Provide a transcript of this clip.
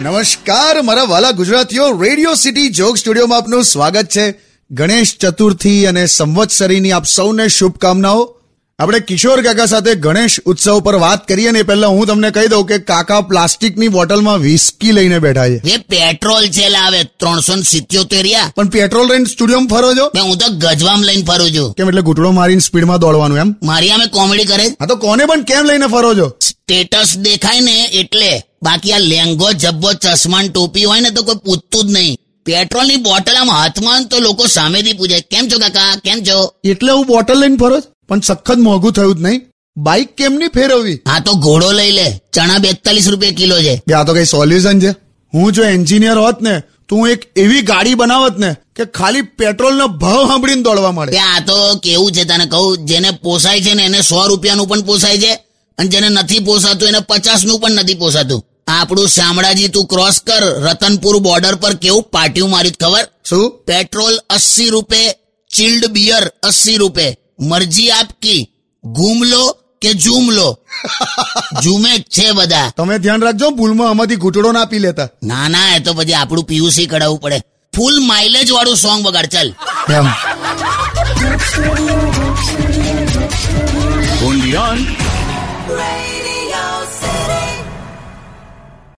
નમસ્કાર, મારા વાલા ગુજરાતીઓ રેડિયો સિટી જોગ સ્ટુડિયોમાં આપનું સ્વાગત છે. ગણેશ ચતુર્થી અને સંવત્સરીની આપ સૌને શુભકામનાઓ. આપણે કિશોર કાકા સાથે ગણેશ ઉત્સવ પર વાત કરીએ ને પહેલા હું તમને કહી દઉં કે કાકા પ્લાસ્ટિકની બોટલમાં વિસ્કી લઈને બેઠા છે. એ પેટ્રોલ છે લાવે ત્રણસો ને સિત્યોતેર પણ પેટ્રોલ લઈને સ્ટુડિયોમાં ફરો છો? હું તો ગજવામ લઈને ફરું છું. કેમ એટલે ઘૂંટડો મારીને સ્પીડમાં દોડવાનું એમ? મારી અમે કોમેડી કરે? હા તો કોને પણ કેમ લઈને ફરો છો? સ્ટેટસ દેખાય ને એટલે. બાકી આ લેંગો જબ્બો ચશ્મા ટોપી હોય ને તો કોઈ પૂછતું જ નહીં. પેટ્રોલની બોટલ આમ હાથમાં તો લોકો સામેથી પૂછે કેમ છો કાકા? કેમ છો? એટલે હું બોટલ લઈને ફરો છો? પણ સખત મોંઘું થયું જ નહીં. બાઇક કેમની ફેરવવી? આ તો ઘોડો લઈ લે. ચણા બેતાલીસ રૂપિયા કિલો છે. આ તો કઈ સોલ્યુશન છે? હું જો એન્જિનિયર હોત ને તો હું એક એવી ગાડી બનાવત ને કે ખાલી પેટ્રોલ નો ભાવ સાંભળીને દોડવા મળે. આ તો કેવું છે તને કહું જેને પોસાય છે ને એને સો રૂપિયાનું પણ પોસાય છે અને જેને નથી પોસાતું એને પચાસનું પણ નથી પોસાતું. આપણું શામળાજી તું ક્રોસ કર રતનપુર બોર્ડર પર કેવું પાટિયું માર્યું ખબર? શું? પેટ્રોલ અસ્સી રૂપે ચિલ્ડ બિયર અસી રૂપે. મરજી આપકી ઘૂમ લો કે ઝૂમ લો ઝૂમે છે બધા તમે ધ્યાન રાખજો ભૂલમાં આમાંથી ઘૂંટડો ના પી લેતા. ના ના એ તો પછી આપણું પીયુસી કઢાવવું પડે. ફૂલ માઇલેજ વાળું સોંગ વગાડ ચાલ. કેમ